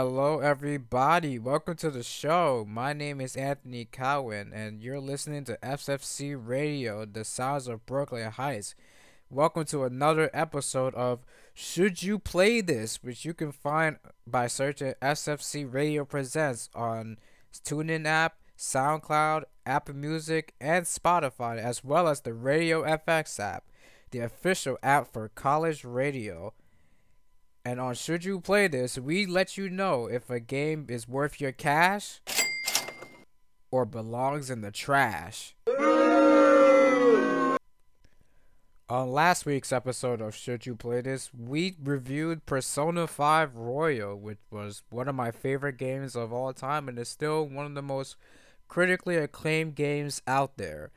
Hello, everybody. Welcome to the show. My name is Anthony Cowan, and you're listening to SFC Radio, the sounds of Brooklyn Heights. Welcome to another episode of Should You Play This, which you can find by searching SFC Radio Presents on TuneIn app, SoundCloud, Apple Music, and Spotify, as well as the Radio FX app, the official app for college radio. And on Should You Play This, we let you know if a game is worth your cash or belongs in the trash. On last week's episode of Should You Play This, we reviewed Persona 5 Royal, which was one of my favorite games of all time and is still one of the most critically acclaimed games out there.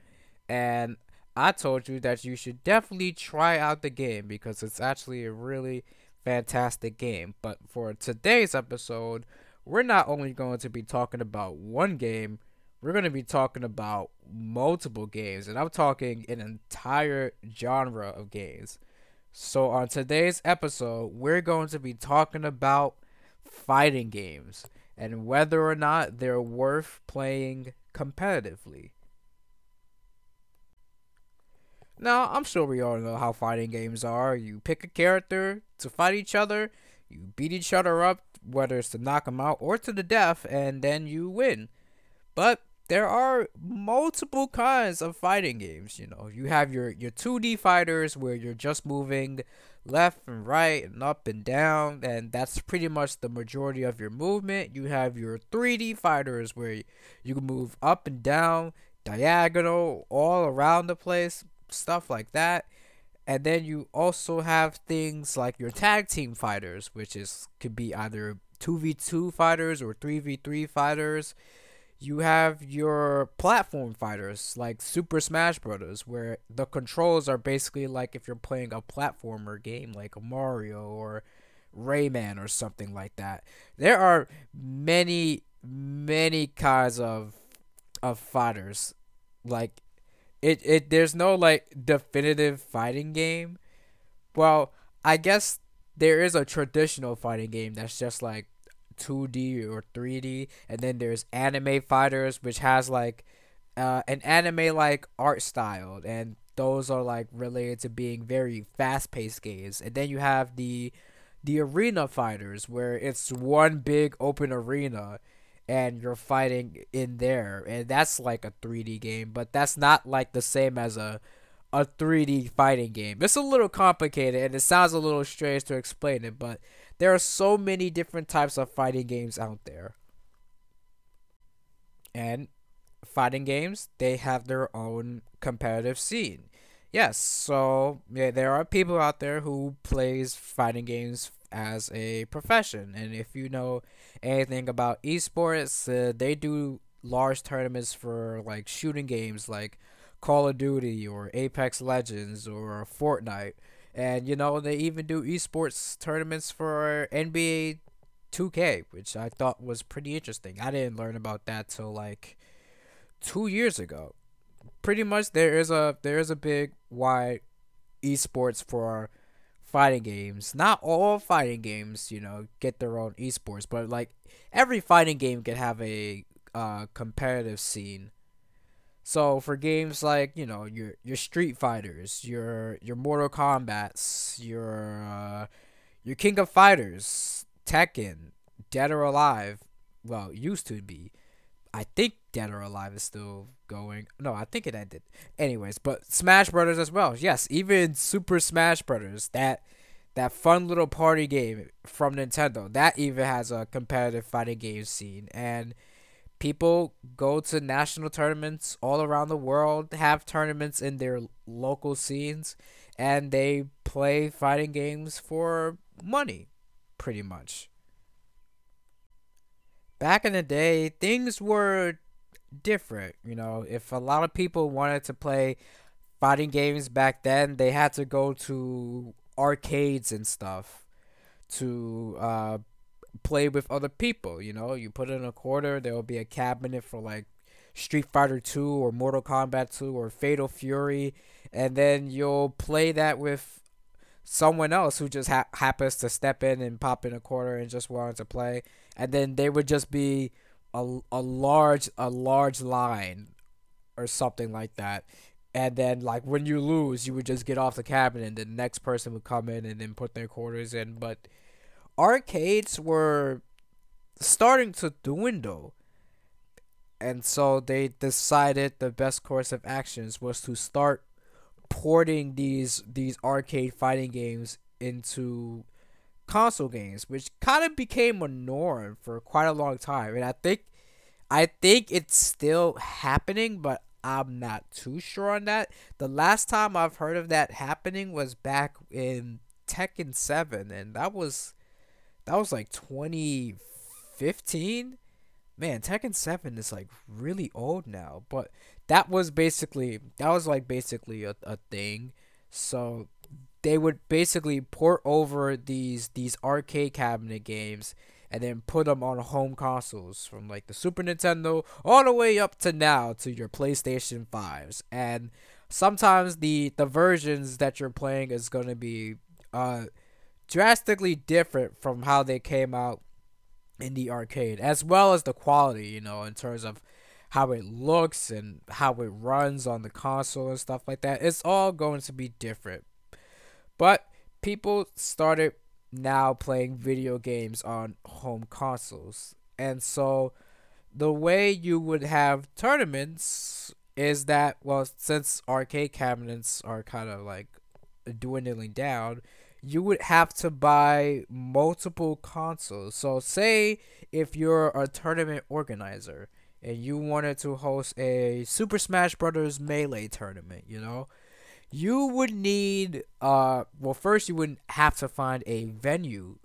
And I told you that you should definitely try out the game because it's actually a really fantastic game. But for today's episode, we're not only going to be talking about one game, we're going to be talking about multiple games, and I'm talking an entire genre of games. So, on today's episode, we're going to be talking about fighting games and whether or not they're worth playing competitively. Now, I'm sure we all know how fighting games are. You pick a character to fight each other, you beat each other up, whether it's to knock them out or to the death, and then you win. But there are multiple kinds of fighting games. You know, you have your your 2D fighters where you're just moving left and right and up and down, and that's pretty much the majority of your movement. You have your 3D fighters where you can move up and down, diagonal, all around the place, stuff like that. And then you also have things like your tag team fighters, which is could be either 2v2 fighters or 3v3 fighters you have your platform fighters like Super Smash Bros., where the controls are basically like if you're playing a platformer game like Mario or Rayman or something like that. There are many, many kinds of of fighters. Like it, it there's no like definitive fighting game. Well, I guess there is a traditional fighting game that's just like 2D or 3D, and then there's anime fighters, which has like uh, an anime like art style, and those are like related to being very fast paced games. And then you have the the arena fighters, where it's one big open arena, and you're fighting in there, and that's like a 3D game, but that's not like the same as a a 3D fighting game. It's a little complicated and it sounds a little strange to explain it, but there are so many different types of fighting games out there. And fighting games, they have their own competitive scene. Yes, so yeah, there are people out there who plays fighting games as a profession. And if you know anything about esports, uh, they do large tournaments for like shooting games like Call of Duty or Apex Legends or Fortnite. And you know, they even do esports tournaments for NBA 2K, which I thought was pretty interesting. I didn't learn about that till like 2 years ago. Pretty much there is a there is a big wide esports for fighting games. Not all fighting games, you know, get their own esports, but like every fighting game can have a uh, competitive scene so for games like you know your your Street Fighters, your your Mortal Kombat's, your uh, your King of Fighters, Tekken, Dead or Alive, well used to be. I think Dead or Alive is still going. No, I think it ended. Anyways, but Smash Brothers as well. Yes, even Super Smash Brothers, that that fun little party game from Nintendo, that even has a competitive fighting game scene and people go to national tournaments all around the world, have tournaments in their local scenes, and they play fighting games for money, pretty much. Back in the day, things were different. You know, if a lot of people wanted to play fighting games back then, they had to go to arcades and stuff to uh, play with other people. You know, you put in a quarter, there will be a cabinet for like Street Fighter 2 or Mortal Kombat 2 or Fatal Fury, and then you'll play that with someone else who just ha- happens to step in and pop in a quarter and just wanted to play, and then they would just be a, a large a large line or something like that. And then like when you lose, you would just get off the cabinet and the next person would come in and then put their quarters in. But arcades were starting to dwindle. And so they decided the best course of actions was to start porting these these arcade fighting games into console games, which kind of became a norm for quite a long time. And I think I think it's still happening, but I'm not too sure on that. The last time I've heard of that happening was back in Tekken 7 and that was that was like 2015. Man, Tekken 7 is like really old now, but that was basically that was like basically a, a thing. So they would basically port over these these arcade cabinet games and then put them on home consoles from like the Super Nintendo all the way up to now to your PlayStation 5s. And sometimes the the versions that you're playing is going to be uh drastically different from how they came out in the arcade as well as the quality, you know, in terms of how it looks and how it runs on the console and stuff like that. It's all going to be different. But people started now playing video games on home consoles. And so the way you would have tournaments is that well since arcade cabinets are kind of like dwindling down, you would have to buy multiple consoles. So say if you're a tournament organizer and you wanted to host a Super Smash Brothers Melee tournament, you know, you would need uh well first you would have to find a venue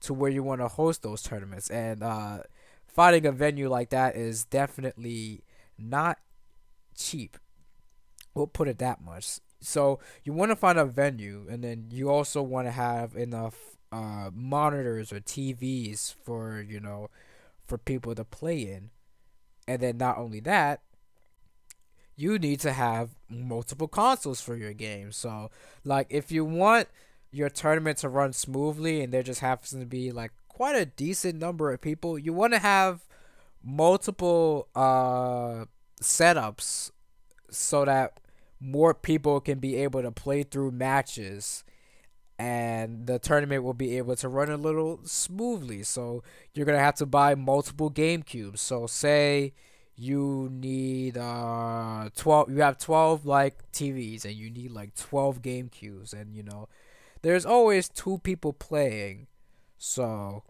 to where you want to host those tournaments and uh finding a venue like that is definitely not cheap. We'll put it that much. So you want to find a venue and then you also want to have enough uh monitors or TVs for you know for people to play in and then not only that you need to have multiple consoles for your game. So, like, if you want your tournament to run smoothly and there just happens to be like quite a decent number of people, you want to have multiple uh setups so that more people can be able to play through matches and the tournament will be able to run a little smoothly. So, you're to have to buy multiple GameCubes. So, say you need uh 12 you have 12 like TVs and you need like 12 GameCubes and you know there's always two people playing so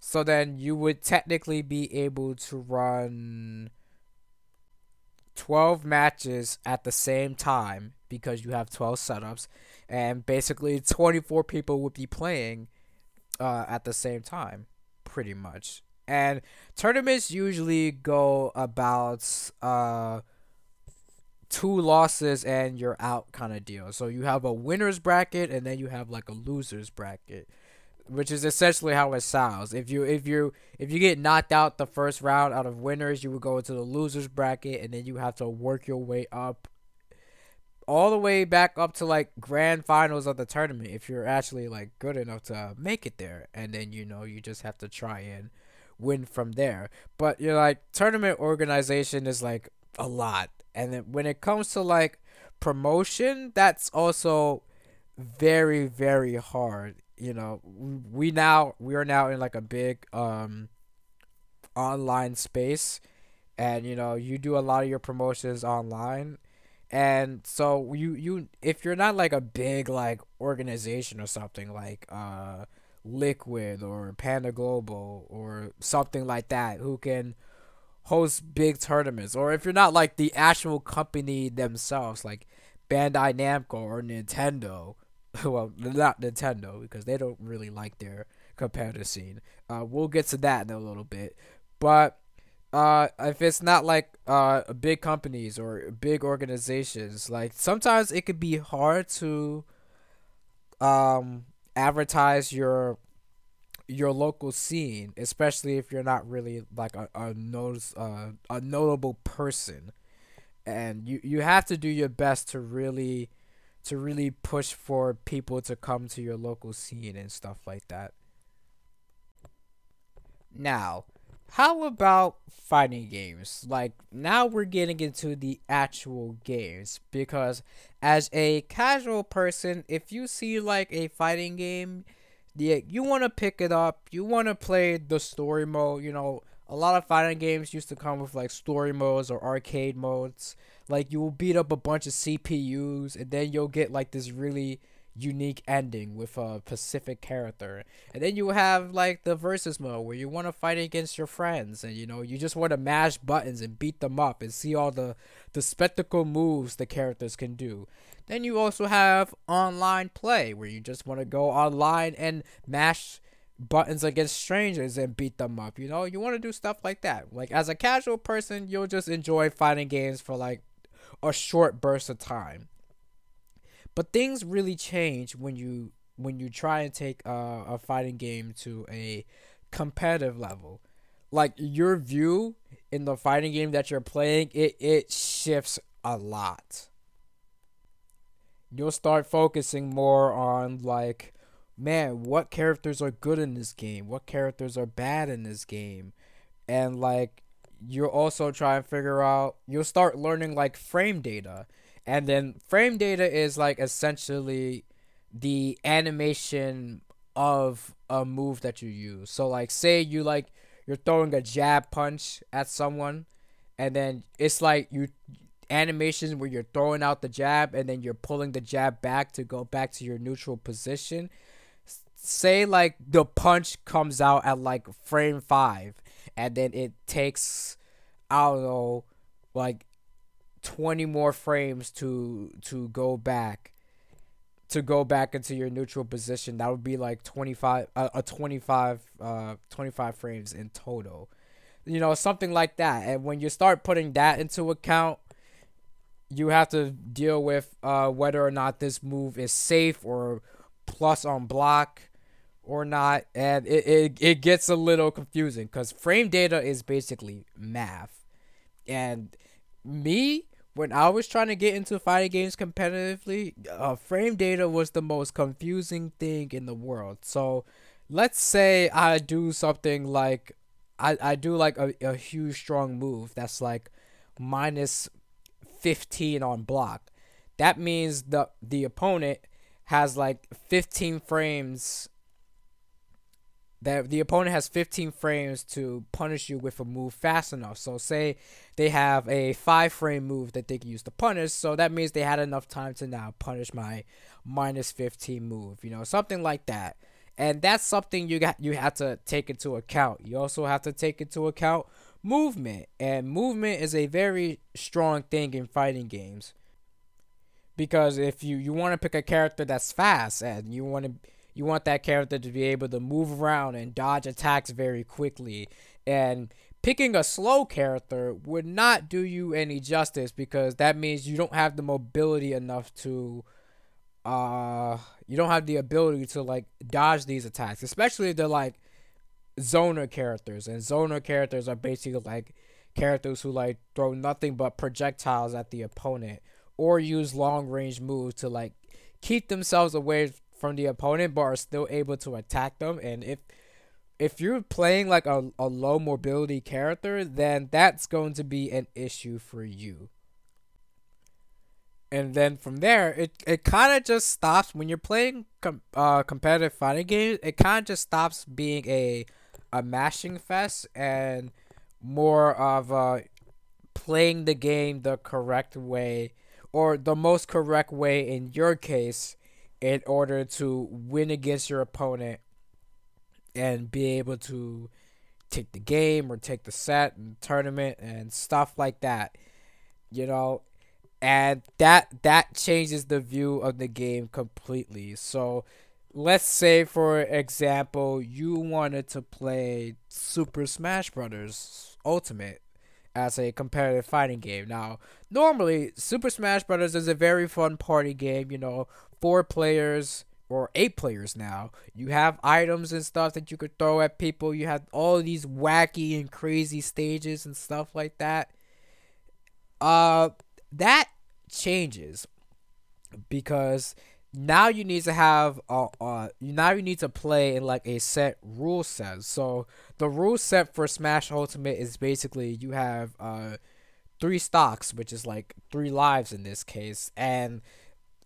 so then you would technically be able to run 12 matches at the same time because you have 12 setups and basically 24 people would be playing uh, at the same time pretty much and tournaments usually go about uh two losses and you're out kind of deal. So you have a winners bracket and then you have like a losers bracket, which is essentially how it sounds. If you if you if you get knocked out the first round out of winners, you would go into the losers bracket and then you have to work your way up all the way back up to like grand finals of the tournament if you're actually like good enough to make it there and then you know you just have to try and win from there. But you're like tournament organization is like a lot. And then when it comes to like promotion, that's also very very hard. You know, we now we are now in like a big um online space and you know, you do a lot of your promotions online and so you you if you're not like a big like organization or something like uh Liquid or Panda Global or something like that who can host big tournaments. Or if you're not like the actual company themselves, like Bandai Namco or Nintendo. Well, not Nintendo because they don't really like their competitive scene. Uh, we'll get to that in a little bit. But uh, if it's not like uh, big companies or big organizations, like sometimes it could be hard to um advertise your your local scene, especially if you're not really like a a notice uh, a notable person, and you you have to do your best to really to really push for people to come to your local scene and stuff like that. Now, how about fighting games? Like now we're getting into the actual games because as a casual person, if you see like a fighting game, yeah, you want to pick it up, you want to play the story mode, you know, a lot of fighting games used to come with like story modes or arcade modes. Like you will beat up a bunch of CPUs and then you'll get like this really unique ending with a specific character. And then you have like the versus mode where you want to fight against your friends and you know, you just want to mash buttons and beat them up and see all the the spectacle moves the characters can do. Then you also have online play where you just want to go online and mash buttons against strangers and beat them up. You know, you want to do stuff like that. Like as a casual person, you'll just enjoy fighting games for like a short burst of time. But things really change when you when you try and take uh, a fighting game to a competitive level. Like your view in the fighting game that you're playing, it it shifts a lot. You'll start focusing more on like man, what characters are good in this game? What characters are bad in this game? And like you'll also try and figure out you'll start learning like frame data and then frame data is like essentially the animation of a move that you use. So like say you like you're throwing a jab punch at someone and then it's like you animations where you're throwing out the jab and then you're pulling the jab back to go back to your neutral position. Say like the punch comes out at like frame 5 and then it takes I don't know like 20 more frames to to go back to go back into your neutral position that would be like 25 uh, a 25 uh 25 frames in total. You know something like that. And when you start putting that into account you have to deal with uh whether or not this move is safe or plus on block or not. And it, it, it gets a little confusing because frame data is basically math. And me when I was trying to get into fighting games competitively, uh, frame data was the most confusing thing in the world. So, let's say I do something like I, I do like a, a huge strong move that's like minus 15 on block. That means the the opponent has like 15 frames that the opponent has 15 frames to punish you with a move fast enough. So say they have a 5 frame move that they can use to punish, so that means they had enough time to now punish my minus 15 move, you know, something like that. And that's something you got you have to take into account. You also have to take into account movement, and movement is a very strong thing in fighting games. Because if you you want to pick a character that's fast and you want to you want that character to be able to move around and dodge attacks very quickly. And picking a slow character would not do you any justice because that means you don't have the mobility enough to uh you don't have the ability to like dodge these attacks, especially the like zoner characters. And zoner characters are basically like characters who like throw nothing but projectiles at the opponent or use long range moves to like keep themselves away from the opponent but are still able to attack them. And if if you're playing like a, a low mobility character then that's going to be an issue for you. And then from there it, it kind of just stops when you're playing com- uh, competitive fighting games it kind of just stops being a a mashing fest and more of a playing the game the correct way or the most correct way in your case in order to win against your opponent and be able to take the game or take the set and tournament and stuff like that you know and that that changes the view of the game completely so let's say for example you wanted to play super smash brothers ultimate as a competitive fighting game. Now, normally Super Smash Bros is a very fun party game, you know, four players or eight players now. You have items and stuff that you could throw at people. You have all these wacky and crazy stages and stuff like that. Uh that changes because now you need to have uh you now you need to play in like a set rule set. So the rule set for Smash Ultimate is basically you have uh three stocks, which is like three lives in this case, and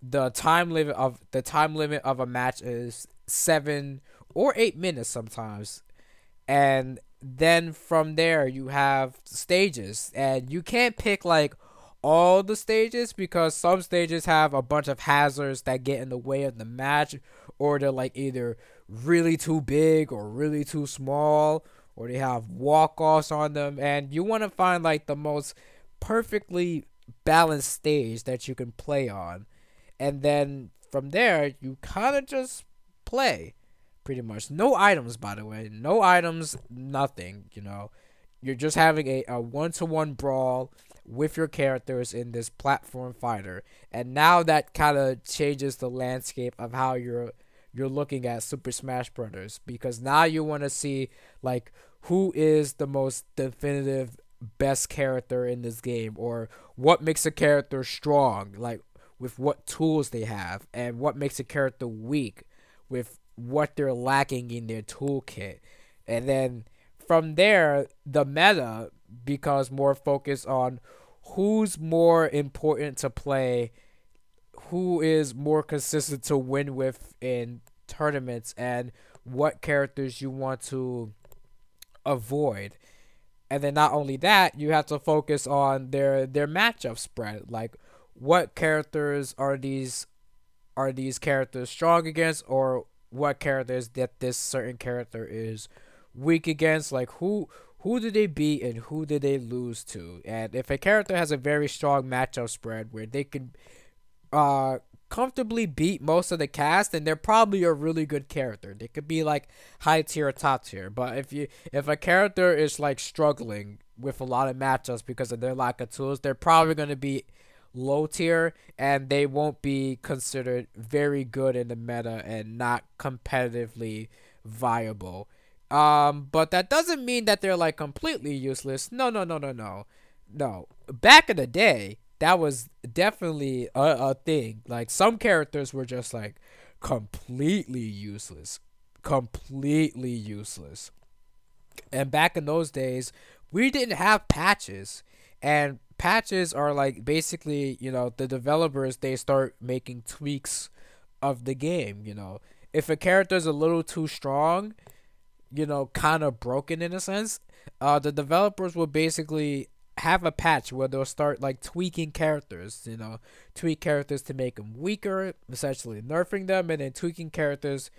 the time limit of the time limit of a match is seven or eight minutes sometimes, and then from there you have stages, and you can't pick like all the stages because some stages have a bunch of hazards that get in the way of the match, or they're like either really too big or really too small, or they have walk offs on them, and you want to find like the most perfectly balanced stage that you can play on. And then from there, you kind of just play pretty much. No items, by the way. No items, nothing, you know. You're just having a, a one to one brawl with your characters in this platform fighter. And now that kind of changes the landscape of how you're you're looking at Super Smash Brothers because now you want to see like who is the most definitive best character in this game or what makes a character strong like with what tools they have and what makes a character weak with what they're lacking in their toolkit and then from there the meta becomes more focused on who's more important to play who is more consistent to win with in tournaments and what characters you want to avoid and then not only that, you have to focus on their their matchup spread. Like what characters are these are these characters strong against or what characters that this certain character is weak against like who who did they beat and who did they lose to and if a character has a very strong matchup spread where they can uh comfortably beat most of the cast, and they're probably a really good character. They could be like high tier or top tier. But if you if a character is like struggling with a lot of matchups because of their lack of tools, they're probably gonna be low tier and they won't be considered very good in the meta and not competitively viable. Um, but that doesn't mean that they're like completely useless. No, no, no, no, no. No. Back in the day, that was definitely a, a thing. Like some characters were just like completely useless, completely useless. And back in those days, we didn't have patches, and patches are like basically you know the developers they start making tweaks of the game. You know, if a character is a little too strong, you know, kind of broken in a sense, uh, the developers will basically have a patch where they'll start like tweaking characters, you know, tweak characters to make them weaker, essentially nerfing them, and then tweaking characters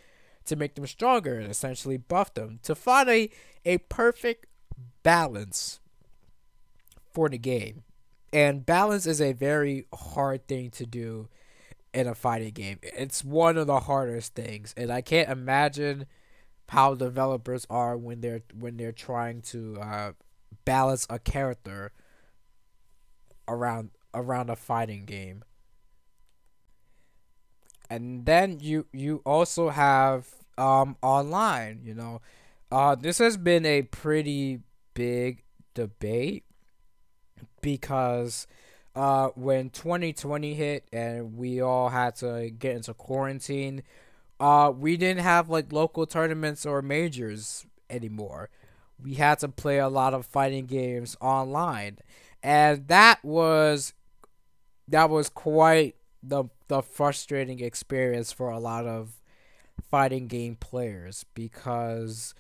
to make them stronger and essentially buff them to find a, a perfect balance for the game. And balance is a very hard thing to do in a fighting game. It's one of the hardest things, and I can't imagine how developers are when they're when they're trying to uh, balance a character around around a fighting game. And then you you also have um online, you know. Uh this has been a pretty big debate because uh when 2020 hit and we all had to get into quarantine, uh we didn't have like local tournaments or majors anymore. We had to play a lot of fighting games online. And that was that was quite the the frustrating experience for a lot of fighting game players because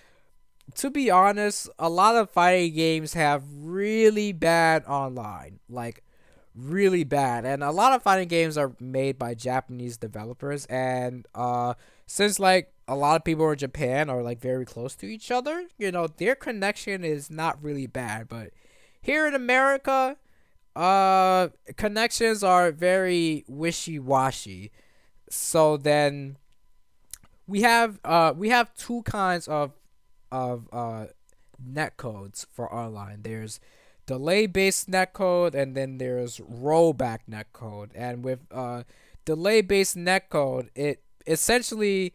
to be honest a lot of fighting games have really bad online like really bad and a lot of fighting games are made by japanese developers and uh since like a lot of people in Japan are like very close to each other, you know, their connection is not really bad. But here in America, uh, connections are very wishy washy. So then we have uh we have two kinds of of uh net codes for online. There's delay based net code and then there's rollback net code. And with uh delay based net code, it essentially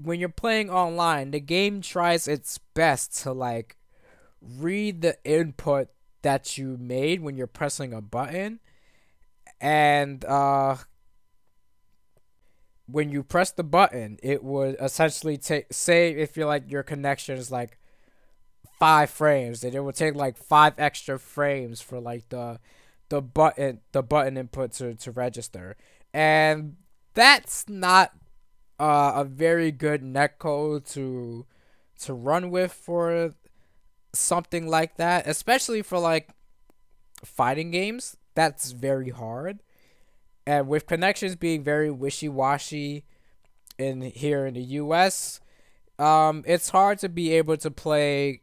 when you're playing online, the game tries its best to like read the input that you made when you're pressing a button and uh when you press the button, it would essentially take say if you're like your connection is like five frames, then it would take like five extra frames for like the the button the button input to, to register. And that's not uh, a very good netcode to to run with for something like that, especially for like fighting games. That's very hard. And with connections being very wishy-washy in here in the US, um, it's hard to be able to play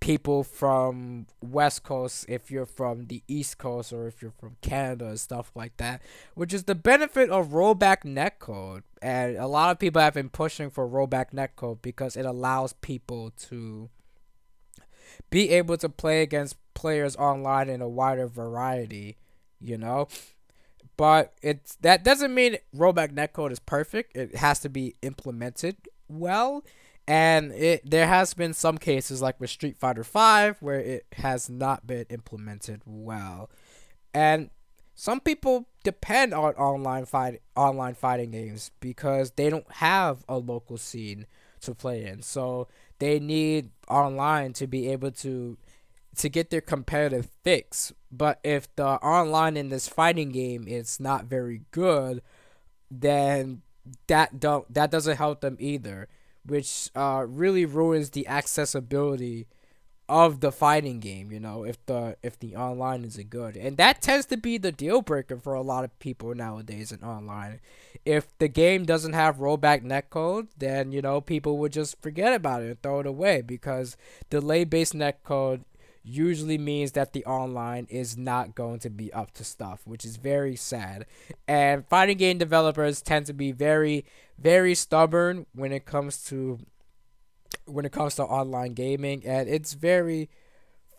people from West Coast if you're from the East Coast or if you're from Canada and stuff like that, which is the benefit of rollback netcode. And a lot of people have been pushing for rollback netcode because it allows people to be able to play against players online in a wider variety, you know? But it's that doesn't mean rollback netcode is perfect. It has to be implemented well. And it there has been some cases like with Street Fighter 5 where it has not been implemented well. And some people depend on online fight online fighting games because they don't have a local scene to play in. So they need online to be able to to get their competitive fix. But if the online in this fighting game is not very good, then that don't that doesn't help them either, which uh, really ruins the accessibility of the fighting game. You know, if the if the online isn't good, and that tends to be the deal breaker for a lot of people nowadays in online. If the game doesn't have rollback netcode, then you know people would just forget about it and throw it away because delay based netcode usually means that the online is not going to be up to stuff, which is very sad. And fighting game developers tend to be very, very stubborn when it comes to when it comes to online gaming, and it's very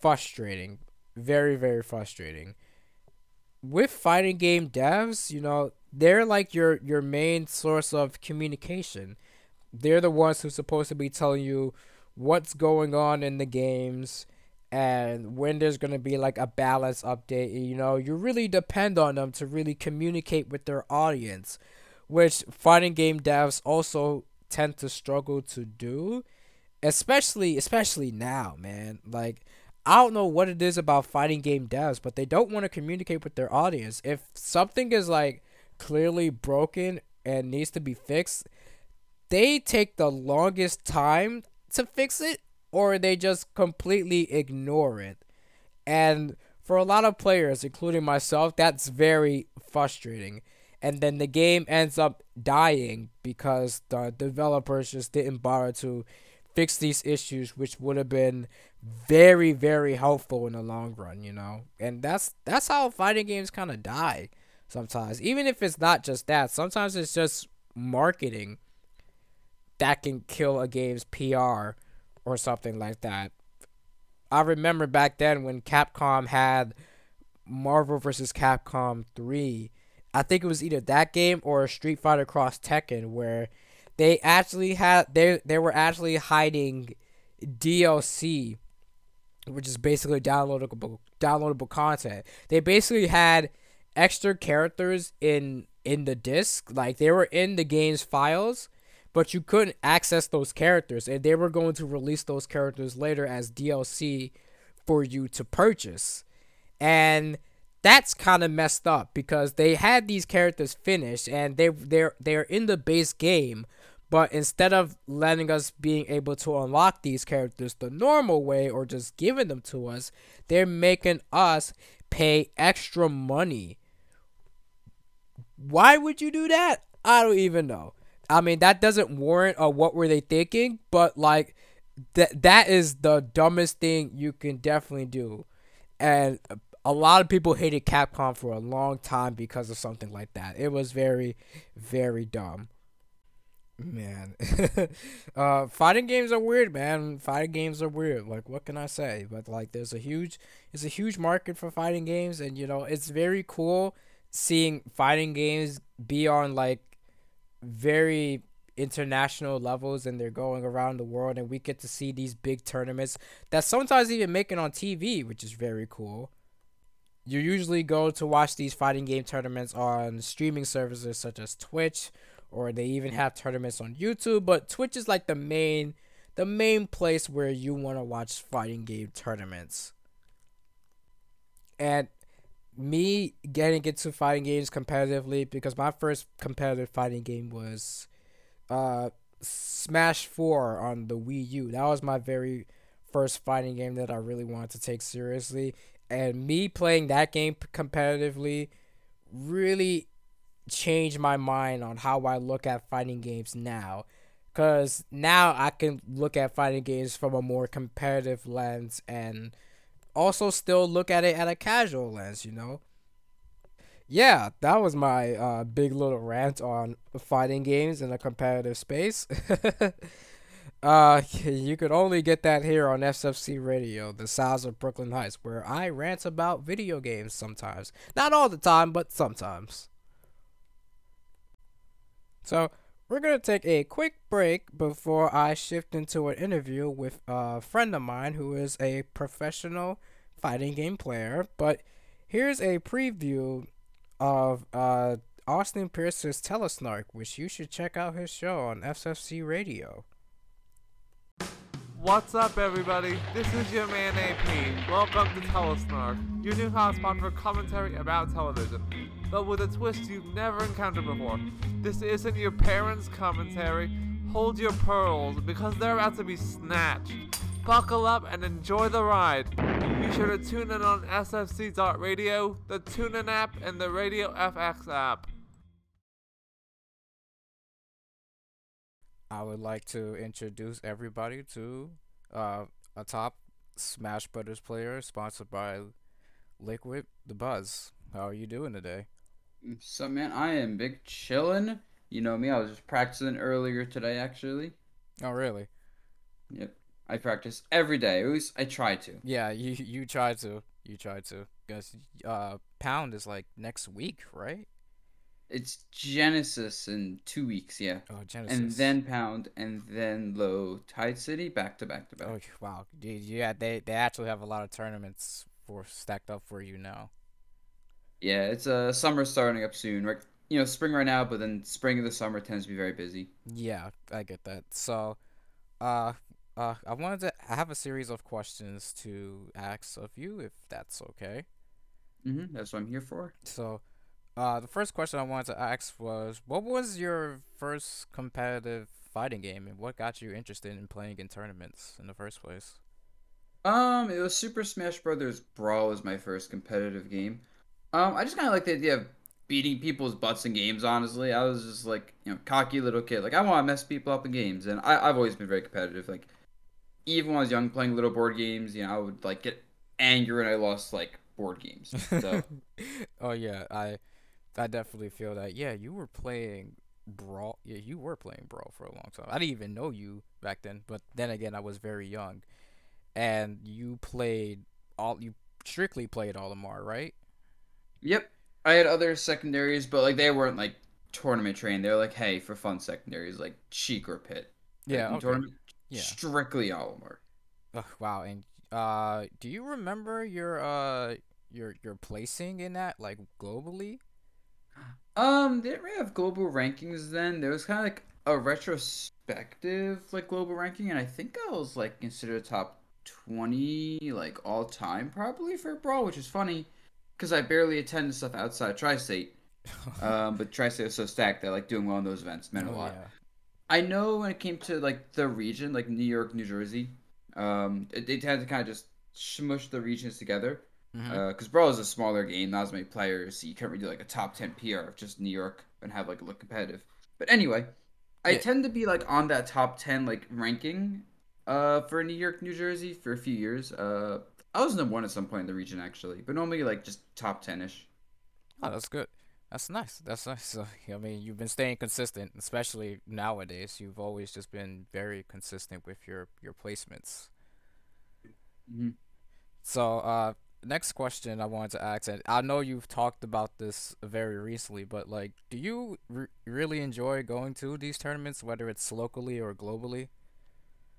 frustrating, very, very frustrating. With fighting game devs, you know, they're like your your main source of communication. They're the ones who's supposed to be telling you what's going on in the games and when there's going to be like a balance update you know you really depend on them to really communicate with their audience which fighting game devs also tend to struggle to do especially especially now man. Like i don't know what it is about fighting game devs but they don't want to communicate with their audience. If something is like clearly broken and needs to be fixed they take the longest time to fix it or they just completely ignore it. And for a lot of players, including myself, that's very frustrating. And then the game ends up dying because the developers just didn't bother to fix these issues, which would have been very, very helpful in the long run, you know. And that's that's how fighting games kind of die sometimes. Even if it's not just that, sometimes it's just marketing that can kill a game's PR or something like that. I remember back then when Capcom had Marvel vs. Capcom 3. I think it was either that game or Street Fighter Cross Tekken where they actually had they they were actually hiding DLC which is basically downloadable downloadable content. They basically had extra characters in in the disc, like they were in the game's files, but you couldn't access those characters, and they were going to release those characters later as DLC for you to purchase. And that's kind of messed up because they had these characters finished and they they're they're in the base game, but instead of letting us being able to unlock these characters the normal way or just giving them to us, they're making us pay extra money. Why would you do that? I don't even know. I mean, that doesn't warrant a what were they thinking, but like that that is the dumbest thing you can definitely do. And a lot of people hated Capcom for a long time because of something like that. It was very very dumb. Man. uh fighting games are weird, man. Fighting games are weird. Like what can I say? But like there's a huge there's a huge market for fighting games and you know, it's very cool seeing fighting games be on like very international levels and they're going around the world and we get to see these big tournaments that sometimes even make it on TV, which is very cool. You usually go to watch these fighting game tournaments on streaming services such as Twitch or they even have tournaments on YouTube. But Twitch is like the main, the main place where you want to watch fighting game tournaments. And me getting into fighting games competitively because my first competitive fighting game was uh Smash 4 on the Wii U. That was my very first fighting game that I really wanted to take seriously. And me playing that game competitively really changed my mind on how I look at fighting games now. Because now I can look at fighting games from a more competitive lens and also still look at it at a casual lens, you know? Yeah, that was my uh, big little rant on fighting games in a competitive space. uh, you could only get that here on SFC Radio, the sounds of Brooklyn Heights, where I rant about video games sometimes. Not all the time, but sometimes. So, we're going to take a quick break before I shift into an interview with a friend of mine who is a professional fighting game player. But here's a preview of uh, Austin Pierce's Telesnark, which you should check out his show on SFC Radio. What's up, everybody? This is your man AP. Welcome to Telesnark, your new hotspot for commentary about television, but with a twist you've never encountered before. This isn't your parents' commentary. Hold your pearls, because they're about to be snatched. Buckle up and enjoy the ride. Be sure to tune in on sfc.radio, the TuneIn app, and the Radio FX app. I would like to introduce everybody to uh, a top Smash Brothers player sponsored by Liquid Dabuz. How are you doing today? So man, I am big chillin'. You know me, I was just practicing earlier today actually. Oh really? Yep. I practice every day. At least I try to. Yeah, you you try to. You try to. Cause uh Pound is like next week, right? It's Genesis in two weeks, yeah. Oh, Genesis. And then Pound, and then Low Tide City, back to back to back. Oh wow, dude, yeah, they they actually have a lot of tournaments for stacked up for you now. Yeah, it's a uh, summer starting up soon. Right, you know, spring right now, but then spring and the summer tends to be very busy. Yeah, I get that. So, uh, uh, I wanted to I have a series of questions to ask of you, if that's okay. Mm-hmm. That's what I'm here for. So, uh, the first question I wanted to ask was, what was your first competitive fighting game, and what got you interested in playing in tournaments in the first place? Um, it was Super Smash Brothers Brawl was my first competitive game. Um, I just kind of like the idea of beating people's butts in games. Honestly, I was just like, you know, cocky little kid. Like I want to mess people up in games, and I, I've always been very competitive. Like even when I was young, playing little board games, you know, I would like get angry when I lost like board games. So. oh yeah, I, I definitely feel that. Yeah, you were playing brawl. Yeah, you were playing brawl for a long time. I didn't even know you back then, but then again, I was very young, and you played all. You strictly played Olimar, right? Yep. I had other secondaries, but like they weren't like tournament trained. They're like, hey, for fun secondaries, like Sheik or Pit. Yeah, okay. tournament yeah. Strictly Olimar. Oh, wow, and uh, do you remember your uh your your placing in that like globally? Um, they didn't really have global rankings then. There was kind of like a retrospective like global ranking, and I think I was like considered top twenty like all time probably for Brawl, which is funny because I barely attend stuff outside Tri-State. um, but Tri-State is so stacked that like doing well in those events meant oh, a lot. Yeah. I know when it came to like the region, like New York, New Jersey, um, it, they tend to kind of just smush the regions together. Because mm-hmm. uh, Brawl is a smaller game, not as many players, so you can't really do like a top ten PR of just New York and have like a look competitive. But anyway, I yeah. tend to be like on that top ten like ranking, uh, for New York, New Jersey for a few years. Uh, I was number one at some point in the region actually, but normally like just top ten ish. Oh, that's good. That's nice. That's nice. So, I mean, you've been staying consistent, especially nowadays. You've always just been very consistent with your your placements. Mm-hmm. So, uh, next question I wanted to ask, and I know you've talked about this very recently, but like, do you re- really enjoy going to these tournaments, whether it's locally or globally?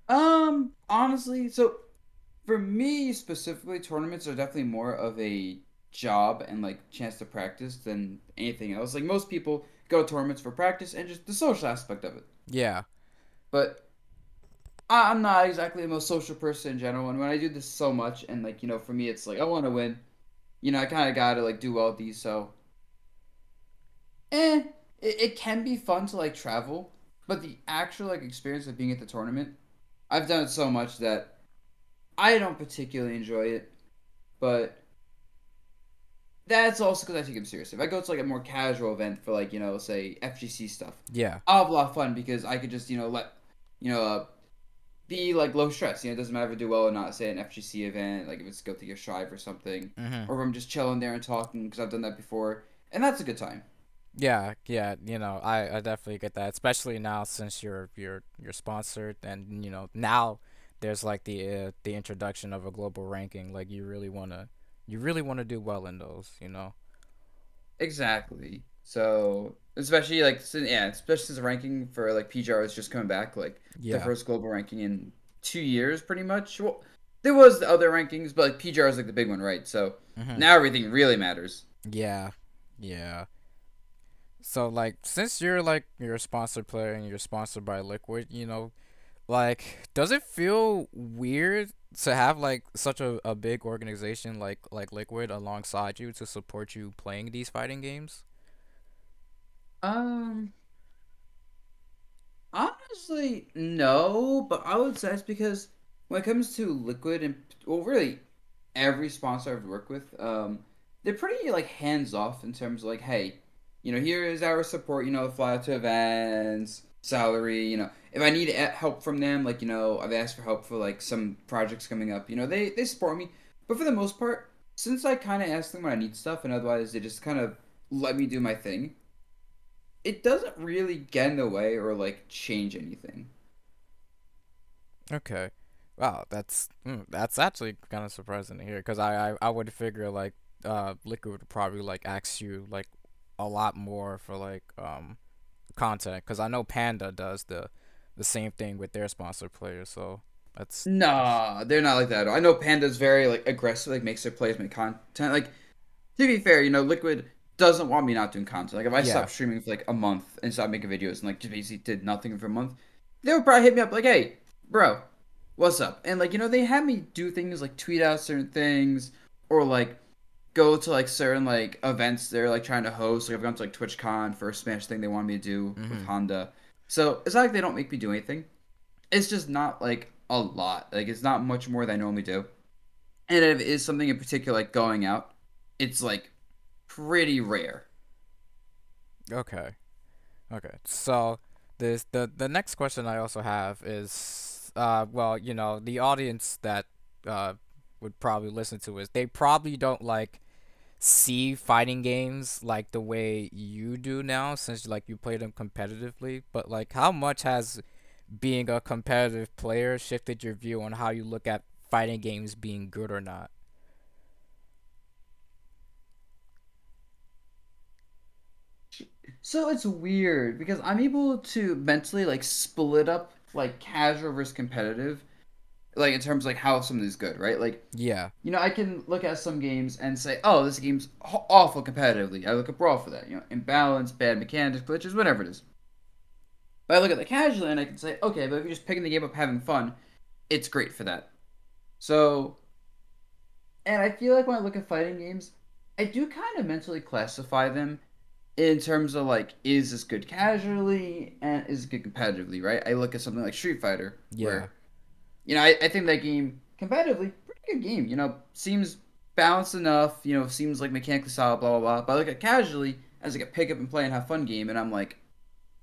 Um, honestly, so for me specifically, tournaments are definitely more of a job and like chance to practice than anything else. Like most people go to tournaments for practice, and just the social aspect of it. Yeah. But I'm not exactly the most social person in general, and when I do this so much, and like you know, for me, it's like I want to win. You know, I kind of gotta like do well at these, so. Eh, it, it can be fun to like travel, but the actual like experience of being at the tournament, I've done it so much that I don't particularly enjoy it, but that's also because I take it seriously. If I go to like a more casual event for like you know say FGC stuff, Yeah. I'll have a lot of fun because I could just you know let you know uh, be like low stress. You know, it doesn't matter if I do well or not. Say an FGC event, like if it's Guilty Gear Strive or something, Mm-hmm. or if I'm just chilling there and talking because I've done that before, and that's a good time. Yeah, yeah, you know, I, I definitely get that, especially now since you're you're you're sponsored, and you know now there's like the uh, the introduction of a global ranking. Like you really wanna you really wanna do well in those, you know. Exactly. So especially like yeah, especially since the ranking for like PGR is just coming back, like the first global ranking in two years, pretty much. Well, there was the other rankings, but like PGR is like the big one, right? So Mhm. now everything really matters. Yeah, yeah. So like, since you're like you're a sponsored player and you're sponsored by Liquid, you know, like, does it feel weird to have like such a, a big organization like like Liquid alongside you to support you playing these fighting games? Um, honestly, no, but I would say it's because when it comes to Liquid and well, really every sponsor I've worked with, um, they're pretty like hands off in terms of like, hey, you know, here is our support. You know, fly out to events, salary. You know, if I need help from them, like you know, I've asked for help for like some projects coming up. You know, they they support me, but for the most part, since I kind of ask them when I need stuff, and otherwise they just kind of let me do my thing it doesn't really get in the way or like change anything. Okay. Wow, that's mm, that's actually kind of surprising to hear because I, I I would figure like uh Liquid would probably like ask you like a lot more for like um content because I know Panda does the the same thing with their sponsor players, so that's Nah, they're not like that. at all. I know Panda's very like aggressive, like makes their players make content. Like to be fair, you know, Liquid doesn't want me not doing content. Like if I Yeah. stopped streaming for like a month and stopped making videos and like just basically did nothing for a month, they would probably hit me up like, "Hey, bro, what's up?" And like you know, they had me do things like tweet out certain things or like go to like certain like events they're like trying to host. Like I've gone to like TwitchCon for a Smash thing they wanted me to do with Mhm. Honda. So it's not like they don't make me do anything. It's just not like a lot. Like it's not much more than I normally do. And if it is something in particular like going out, it's like pretty rare. okay. Okay. So this the the next question I also have is uh well, you know, the audience that uh would probably listen to is they probably don't like see fighting games like the way you do now since like you play them competitively, but like how much has being a competitive player shifted your view on how you look at fighting games being good or not? So it's weird because I'm able to mentally like split up like casual versus competitive, like in terms of, like how something is good, right? Like Yeah. you know, I can look at some games and say, "Oh, this game's awful competitively." I look at Brawl for that, you know, imbalance, bad mechanics, glitches, whatever it is. But I look at the casual and I can say, "Okay, but if you're just picking the game up, having fun, it's great for that." So, and I feel like when I look at fighting games, I do kind of mentally classify them in terms of like, is this good casually and is it good competitively, right? I look at something like Street Fighter, Yeah. where you know, I, I think that game competitively, pretty good game. You know, seems balanced enough. You know, seems like mechanically solid. Blah blah blah. But I look at casually as like a pick up and play and have fun game, and I'm like,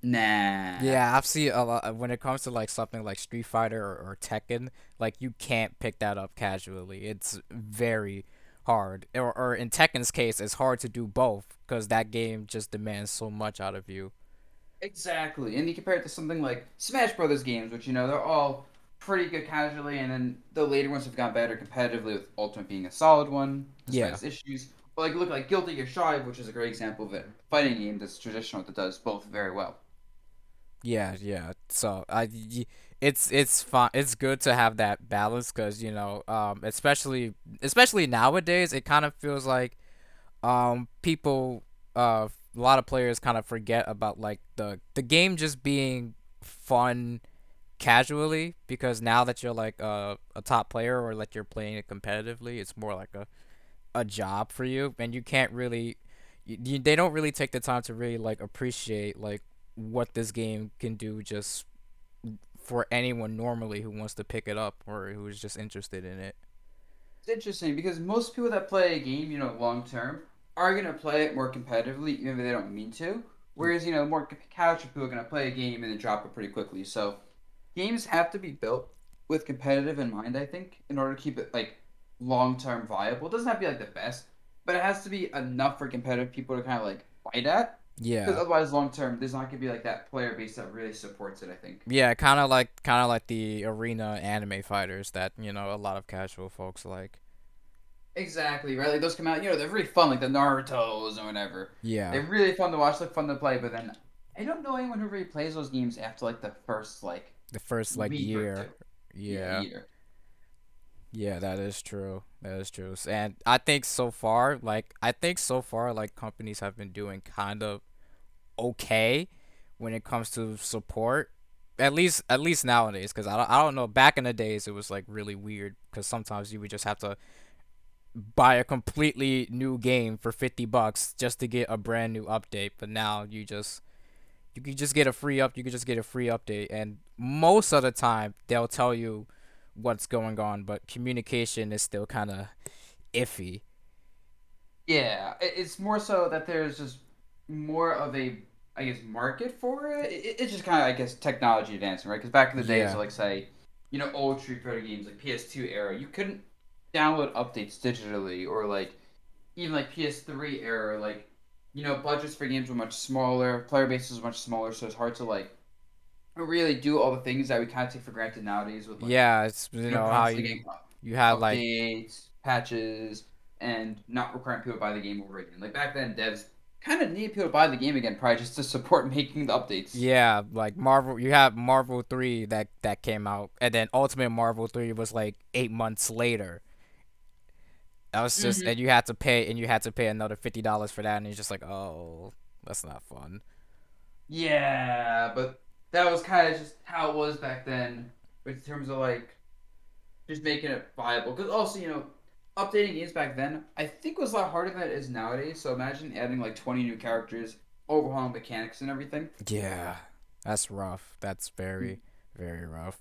nah. Yeah, I've seen a lot when it comes to like something like Street Fighter or, or Tekken, like you can't pick that up casually. It's very hard. Or, or in Tekken's case, it's hard to do both because that game just demands so much out of you. Exactly. And you compare it to something like Smash Brothers games, which you know they're all pretty good casually, and then the later ones have gotten better competitively, with Ultimate being a solid one, despite Yeah. its issues. But like look like Guilty Gear Strive, which is a great example of a fighting game that's traditional that does both very well. Yeah, yeah. So I, it's it's fun. It's good to have that balance because you know, um, especially especially nowadays, it kind of feels like, um, people uh a lot of players kind of forget about like the the game just being fun casually because now that you're like a, a top player or like you're playing it competitively, it's more like a a job for you and you can't really you, you, they don't really take the time to really like appreciate like what this game can do just for anyone normally who wants to pick it up or who's just interested in it. It's interesting because most people that play a game, you know, long term, are gonna play it more competitively, even if they don't mean to. Whereas, you know, more casual people are gonna play a game and then drop it pretty quickly. So, games have to be built with competitive in mind. I think in order to keep it like long term viable. It doesn't have to be like the best, but it has to be enough for competitive people to kind of like fight at. Yeah. Because otherwise, long term, there's not gonna be like that player base that really supports it. I think. Yeah, kind of like kind of like the arena anime fighters that you know a lot of casual folks like. Exactly right. Like those come out, you know, they're really fun, like the Naruto's or whatever. Yeah. They're really fun to watch, like fun to play. But then I don't know anyone who really plays those games after like the first like the first like year. Yeah. year. Yeah, that is true. That is true. And I think so far, like I think so far, like companies have been doing kind of okay when it comes to support. At least, at least nowadays, because I don't, I don't know. Back in the days, it was like really weird because sometimes you would just have to buy a completely new game for fifty bucks just to get a brand new update. But now you just you can just get a free up. You can just get a free update, and most of the time they'll tell you what's going on, but communication is still kind of iffy. Yeah, it's more so that there's just more of a, I guess, market for it. it it's just kind of, I guess, technology advancing, right? Because back in the days, Yeah. like say, you know, old Street Fighter games like PS2 era, you couldn't download updates digitally, or like even like PS3 era, like you know, budgets for games were much smaller, player bases was much smaller, so it's hard to like really do all the things that we kind of take for granted nowadays with like, Yeah, it's you know how you getting uh, you have like patches, and not requiring people to buy the game over again. Like back then, devs kind of need people to buy the game again, probably just to support making the updates. yeah like Marvel. You have Marvel three that that came out, and then Ultimate Marvel three was like eight months later. That was just Mhm. and you had to pay and you had to pay another fifty dollars for that, and it's just like oh that's not fun. Yeah, but that was kind of just how it was back then, in terms of like just making it viable. Because also, you know, updating games back then, I think was a lot harder than it is nowadays. So imagine adding like twenty new characters, overhauling mechanics and everything. Yeah, that's rough. That's very, very rough.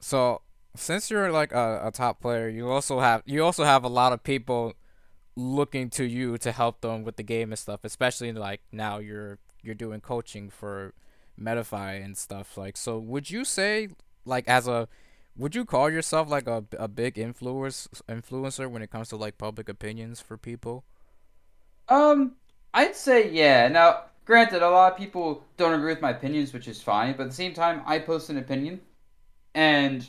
So, since you're like a, a top player, you also have you also have a lot of people looking to you to help them with the game and stuff. Especially like now you're you're doing coaching for Metafy and stuff. Like, so would you say like as a would you call yourself like a, a big influence influencer when it comes to like public opinions for people? Um, I'd say yeah. Now, granted, a lot of people don't agree with my opinions, which is fine. But at the same time, I post an opinion, and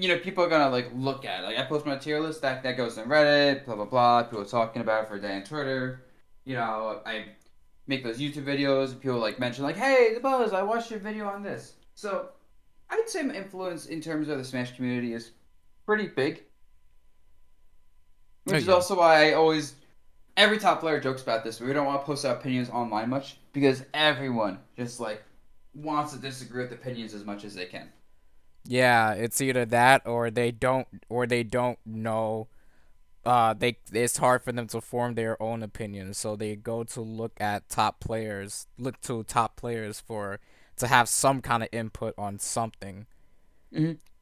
you know, people are gonna like look at it. Like I post my tier list that that goes on Reddit, blah blah blah. People are talking about it for a day on Twitter. You know, I make those YouTube videos, and people like mention like, "Hey, Dabuz, I watched your video on this." So, I'd say my influence in terms of the Smash community is pretty big. Which is also why I always every top player jokes about this. but We don't want to post our opinions online much because everyone just like wants to disagree with opinions as much as they can. Yeah, it's either that or they don't or they don't know uh they it's hard for them to form their own opinions, so they go to look at top players, look to top players for to have some kind of input on something.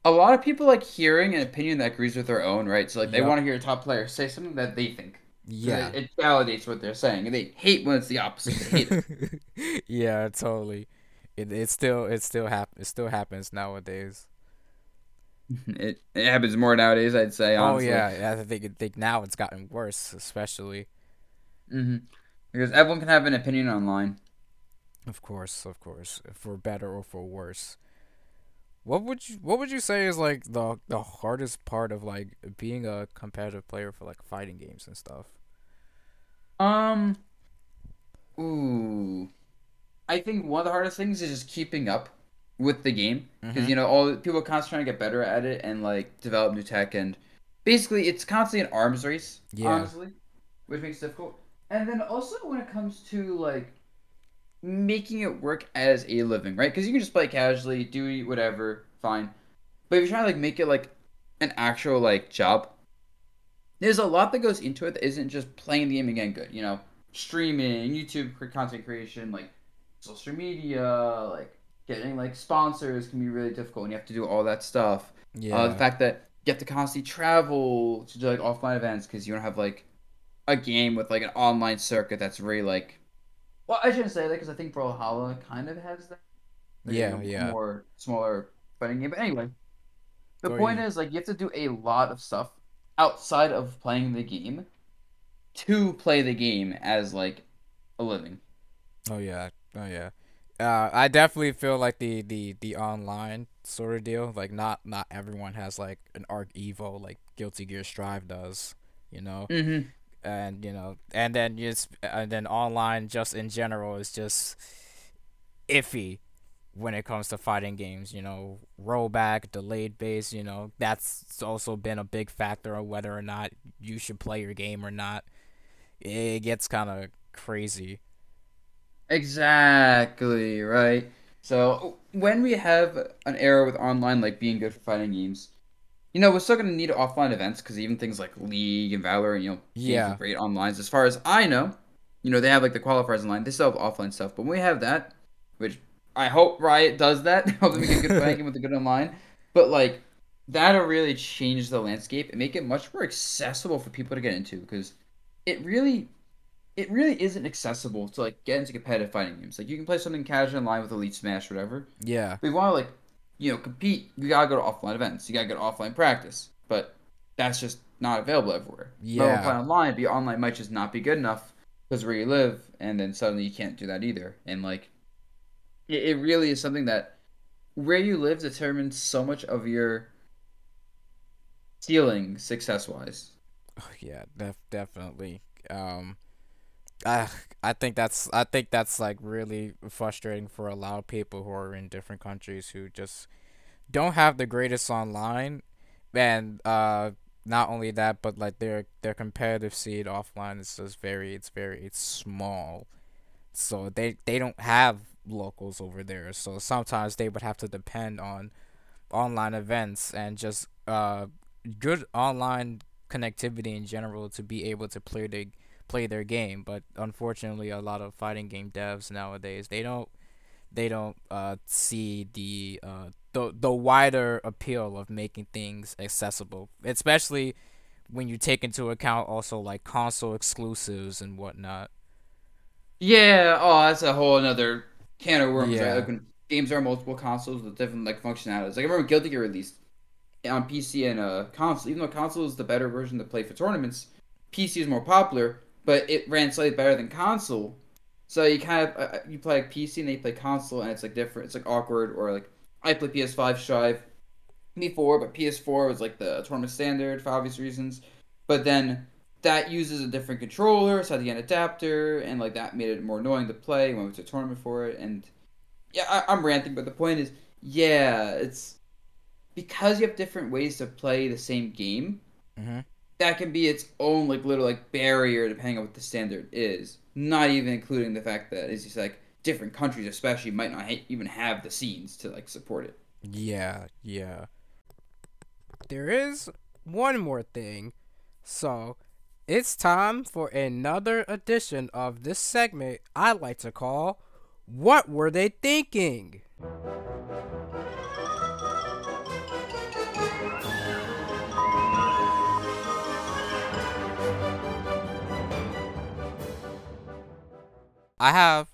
A lot of people like hearing an opinion that agrees with their own, right? So like they Yep. want to hear a top player say something that they think. Yeah. It, validates what they're saying, and they hate when it's the opposite. It. yeah, totally. It it still it still hap- it still happens nowadays. it it happens more nowadays, I'd say. Honestly. Oh yeah, I think think now it's gotten worse, especially. hmm Because everyone can have an opinion online. Of course, of course, for better or for worse. What would you What would you say is like the the hardest part of like being a competitive player for like fighting games and stuff? Um. Ooh. I think one of the hardest things is just keeping up with the game because Mhm. you know all people are constantly trying to get better at it and like develop new tech and basically it's constantly an arms race. Yeah. Honestly, which makes it difficult. And then also when it comes to like making it work as a living, right? Because you can just play casually, do whatever, fine. But if you're trying to like make it like an actual like job, there's a lot that goes into it that isn't just playing the game getting good. You know, streaming, YouTube content creation, like social media, like getting like sponsors can be really difficult, and you have to do all that stuff. Yeah. Uh, the fact that you have to constantly travel to do like offline events because you don't have like a game with like an online circuit that's really like. Well, I shouldn't say that because I think Brawlhalla kind of has that. Like, Yeah, yeah. More smaller fighting game, but anyway, the Or point you- is like you have to do a lot of stuff outside of playing the game to play the game as like a living. Oh yeah, oh yeah. Uh, I definitely feel like the, the, the online sort of deal. Like not not everyone has like an Arc Revo like Guilty Gear Strive does. You know, Mm-hmm. and you know, and then just and then online just in general is just iffy when it comes to fighting games. You know, rollback, delayed base. You know, that's also been a big factor of whether or not you should play your game or not. It gets kind of crazy. Exactly, right? So when we have an era with online like being good for fighting games, you know, we're still gonna need offline events because even things like League and Valorant, you know, games Yeah. great online. As far as I know, you know, they have like the qualifiers online. They still have offline stuff, but when we have that, which I hope Riot does that, help we make a good fighting game with a good online. But like that'll really change the landscape and make it much more accessible for people to get into because it really it really isn't accessible to like get into competitive fighting games. Like you can play something casual online with Elite Smash, or whatever. Yeah. But you want to like, you know, compete, you gotta go to offline events. You gotta go to offline practice. But that's just not available everywhere. You Yeah. play online, be online might just not be good enough because where you live, and then suddenly you can't do that either. And like, it, it really is something that where you live determines so much of your ceiling success wise. Oh, Yeah, def- definitely. Um, I I think that's I think that's like really frustrating for a lot of people who are in different countries who just don't have the greatest online, and uh, not only that, but like their their competitive seed offline is just very it's very it's small, so they they don't have locals over there. So sometimes they would have to depend on online events and just uh good online connectivity in general to be able to play their play their game. But unfortunately, a lot of fighting game devs nowadays they don't they don't uh, see the uh, the the wider appeal of making things accessible, especially when you take into account also like console exclusives and whatnot. Yeah, oh, that's a whole another can of worms, Yeah. right? Like games are on multiple consoles with different like functionalities. Like I remember Guilty Gear released on PC and uh, console. Even though console is the better version to play for tournaments, PC is more popular, but it ran slightly better than console. So you kind of uh, you play like PC and then you play console, and it's like different. It's like awkward, or like I play PS5 Strive before, but PS4 was like the tournament standard for obvious reasons. But then that uses a different controller, so had to get an adapter, and like that made it more annoying to play when we went a tournament for it. And yeah, I, I'm ranting, but the point is, yeah, it's because you have different ways to play the same game. Mhm. That can be its own like little like barrier depending on what the standard is. Not even including the fact that it's just like different countries, especially, might not ha- even have the scenes to like support it. Yeah, yeah. There is one more thing. So, it's time for another edition of this segment I like to call What Were They Thinking? I have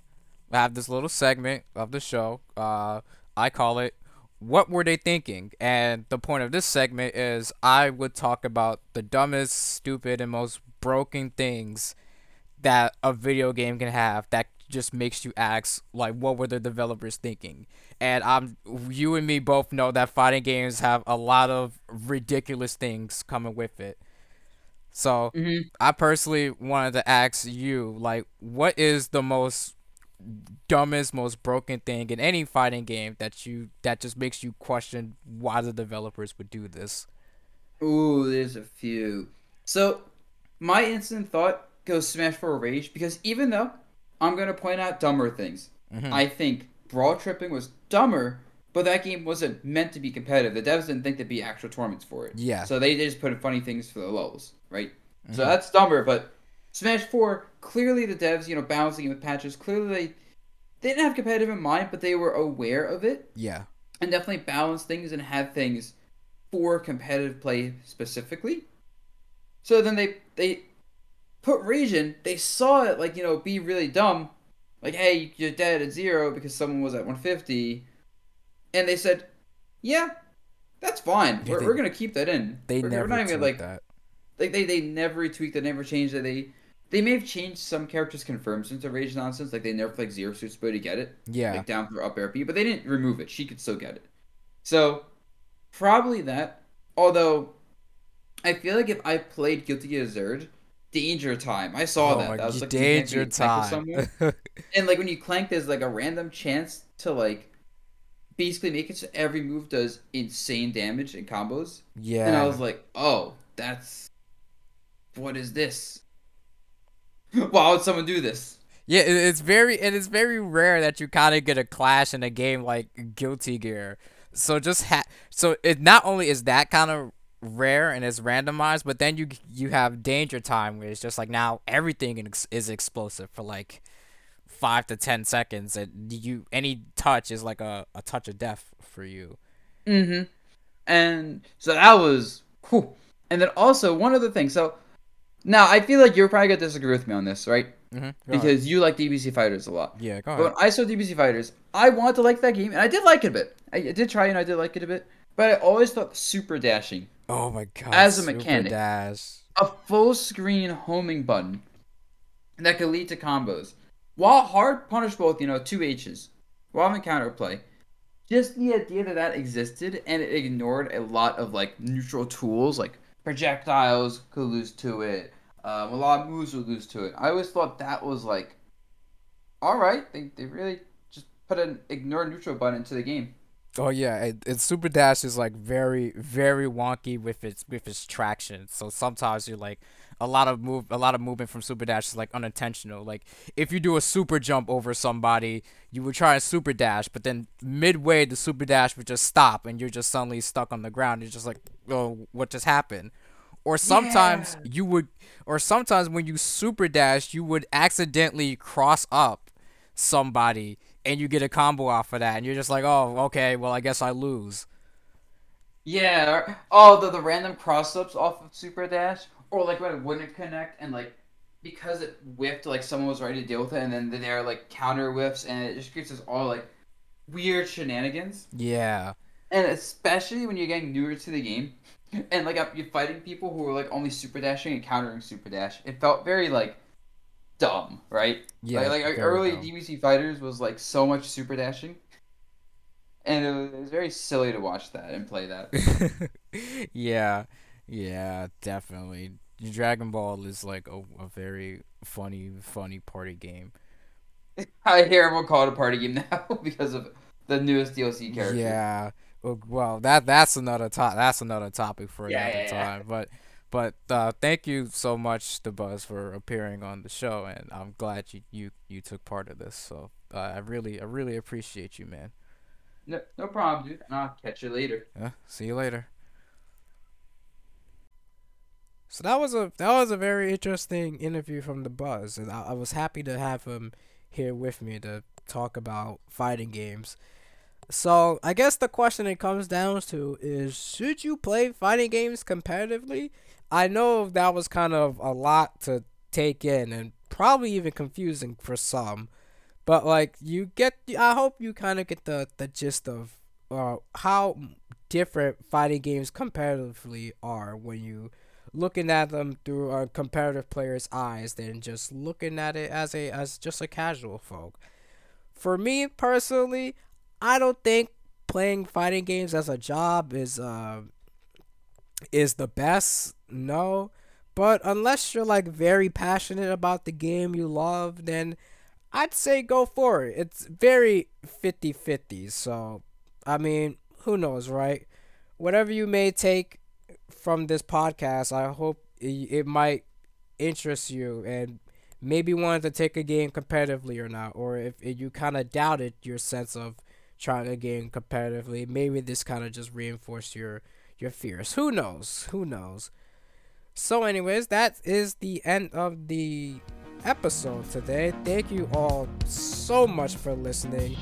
I have this little segment of the show. Uh, I call it "What Were They Thinking?" And the point of this segment is I would talk about the dumbest, stupid, and most broken things that a video game can have that just makes you ask like what were the developers thinking and i'm you and me both know that fighting games have a lot of ridiculous things coming with it so Mhm. I personally wanted to ask you, like, what is the most dumbest, most broken thing in any fighting game that you that just makes you question why the developers would do this? Ooh, there's a few. So, my instant thought goes Smash 4 Rage because even though I'm gonna point out dumber things, Mhm. I think Brawl Tripping was dumber, but that game wasn't meant to be competitive. The devs didn't think there'd be actual tournaments for it. Yeah. So they just put in funny things for the lulls, right? So Mhm. that's dumber, but Smash 4, clearly the devs, you know, balancing it with patches, clearly they, they didn't have competitive in mind, but they were aware of it Yeah. and definitely balance things and have things for competitive play specifically. So then they they put region, they saw it like, you know, be really dumb. Like, hey, you're dead at zero because someone was at 150. And they said, yeah, that's fine. We're, they- we're going to keep that in. They we're, never we're not even like, that. like they, they never tweaked They never changed it. They they may have changed some characters' confirms into rage nonsense. Like they nerfed like Zero Suit's ability to get it Yeah. like down through up air B, but they didn't remove it. She could still get it. So probably that. Although I feel like if I played Guilty Gear Xrd, Danger Time. I saw oh that. that was like danger be clanked with time. And like when you clank, there's like a random chance to like basically make it so every move does insane damage and combos. yeah. And I was like, oh, that's what is this? Why would someone do this? Yeah, it's very and it's very rare that you kind of get a clash in a game like Guilty Gear. So just ha- so it not only is that kind of rare and it's randomized, but then you you have Danger Time where it's just like now everything is, is explosive for like five to ten seconds, and you any touch is like a, a touch of death for you. Mm-hmm. And so that was cool. And then also one other thing. So now I feel like you're probably gonna disagree with me on this, right? Mm-hmm. Because you like DBC Fighters a lot. yeah, go But when I saw DBC Fighters, I wanted to like that game, and I did like it a bit. I, I did try and I did like it a bit. But I always thought super dashing, Oh my god! as a mechanic. Dash. a full screen homing button that could lead to combos, while hard punish both, you know two H's, while in counterplay. Just the idea that that existed and it ignored a lot of like neutral tools, like projectiles could lose to it. Um, a lot of moves would lose to it. I always thought that was like, all right, they, they really just put an ignore neutral button into the game. Oh yeah, it Super Dash is like very very wonky with its with its traction. So sometimes you're like a lot of move a lot of movement from Super Dash is like unintentional. Like if you do a super jump over somebody, you would try a Super Dash, but then midway the Super Dash would just stop and you're just suddenly stuck on the ground. You're just like, oh, what just happened? Or sometimes you would, or sometimes when you Super Dash, you would accidentally cross up somebody and you get a combo off of that, and you're just like, oh, okay, well, I guess I lose. Yeah. Oh, the the random cross ups off of Super Dash, or like when it wouldn't connect and like because it whiffed, like someone was ready to deal with it, and then there are like counter whiffs, and it just creates this all like weird shenanigans. Yeah. And especially when you're getting newer to the game, and like you're fighting people who are like only super dashing and countering super dash, it felt very like dumb, right? Yeah. like, like early dumb. DBC fighters was like so much super dashing, and it was, it was very silly to watch that and play that. yeah. Yeah, definitely. Dragon Ball is like a, a very funny, funny party game. I hear everyone call it a party game now because of the newest DLC character. Yeah. Well, Well, that that's another to- that's another topic for Yeah, another yeah, yeah. time. But but uh, thank you so much, Dabuz, for appearing on the show, and I'm glad you you, you took part of this. So uh, I really I really appreciate you, man. No, no problem, dude. And I'll catch you later. Yeah, see you later. So that was a that was a very interesting interview from Dabuz, and I, I was happy to have him here with me to talk about fighting games. So I guess the question it comes down to is should you play fighting games competitively? I know that was kind of a lot to take in and probably even confusing for some. But like you get I hope you kind of get the the gist of uh, how different fighting games competitively are when you looking at them through a competitive player's eyes than just looking at it as a as just a casual folk. For me personally, I don't think playing fighting games as a job is uh is the best. No. But unless you're like very passionate about the game you love, then I'd say go for it. It's very 50-50. So, I mean, who knows, right? Whatever you may take from this podcast, I hope it, it might interest you and maybe wanted to take a game competitively or not, or if, if you kind of doubted your sense of trying a game competitively, maybe this kind of just reinforced your your fears. Who knows? Who knows? So, anyways, that is the end of the episode today. Thank you all so much for listening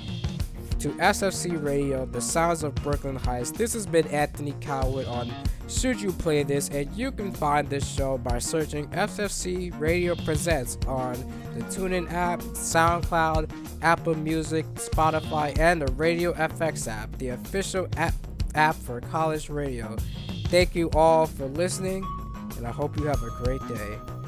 to SFC Radio, the sounds of Brooklyn Heights. This has been Anthony Cowwood on Should You Play This, and you can find this show by searching SFC Radio Presents on the TuneIn app, SoundCloud, Apple Music, Spotify, and the Radio FX app, the official app, app for college radio. Thank you all for listening, and I hope you have a great day.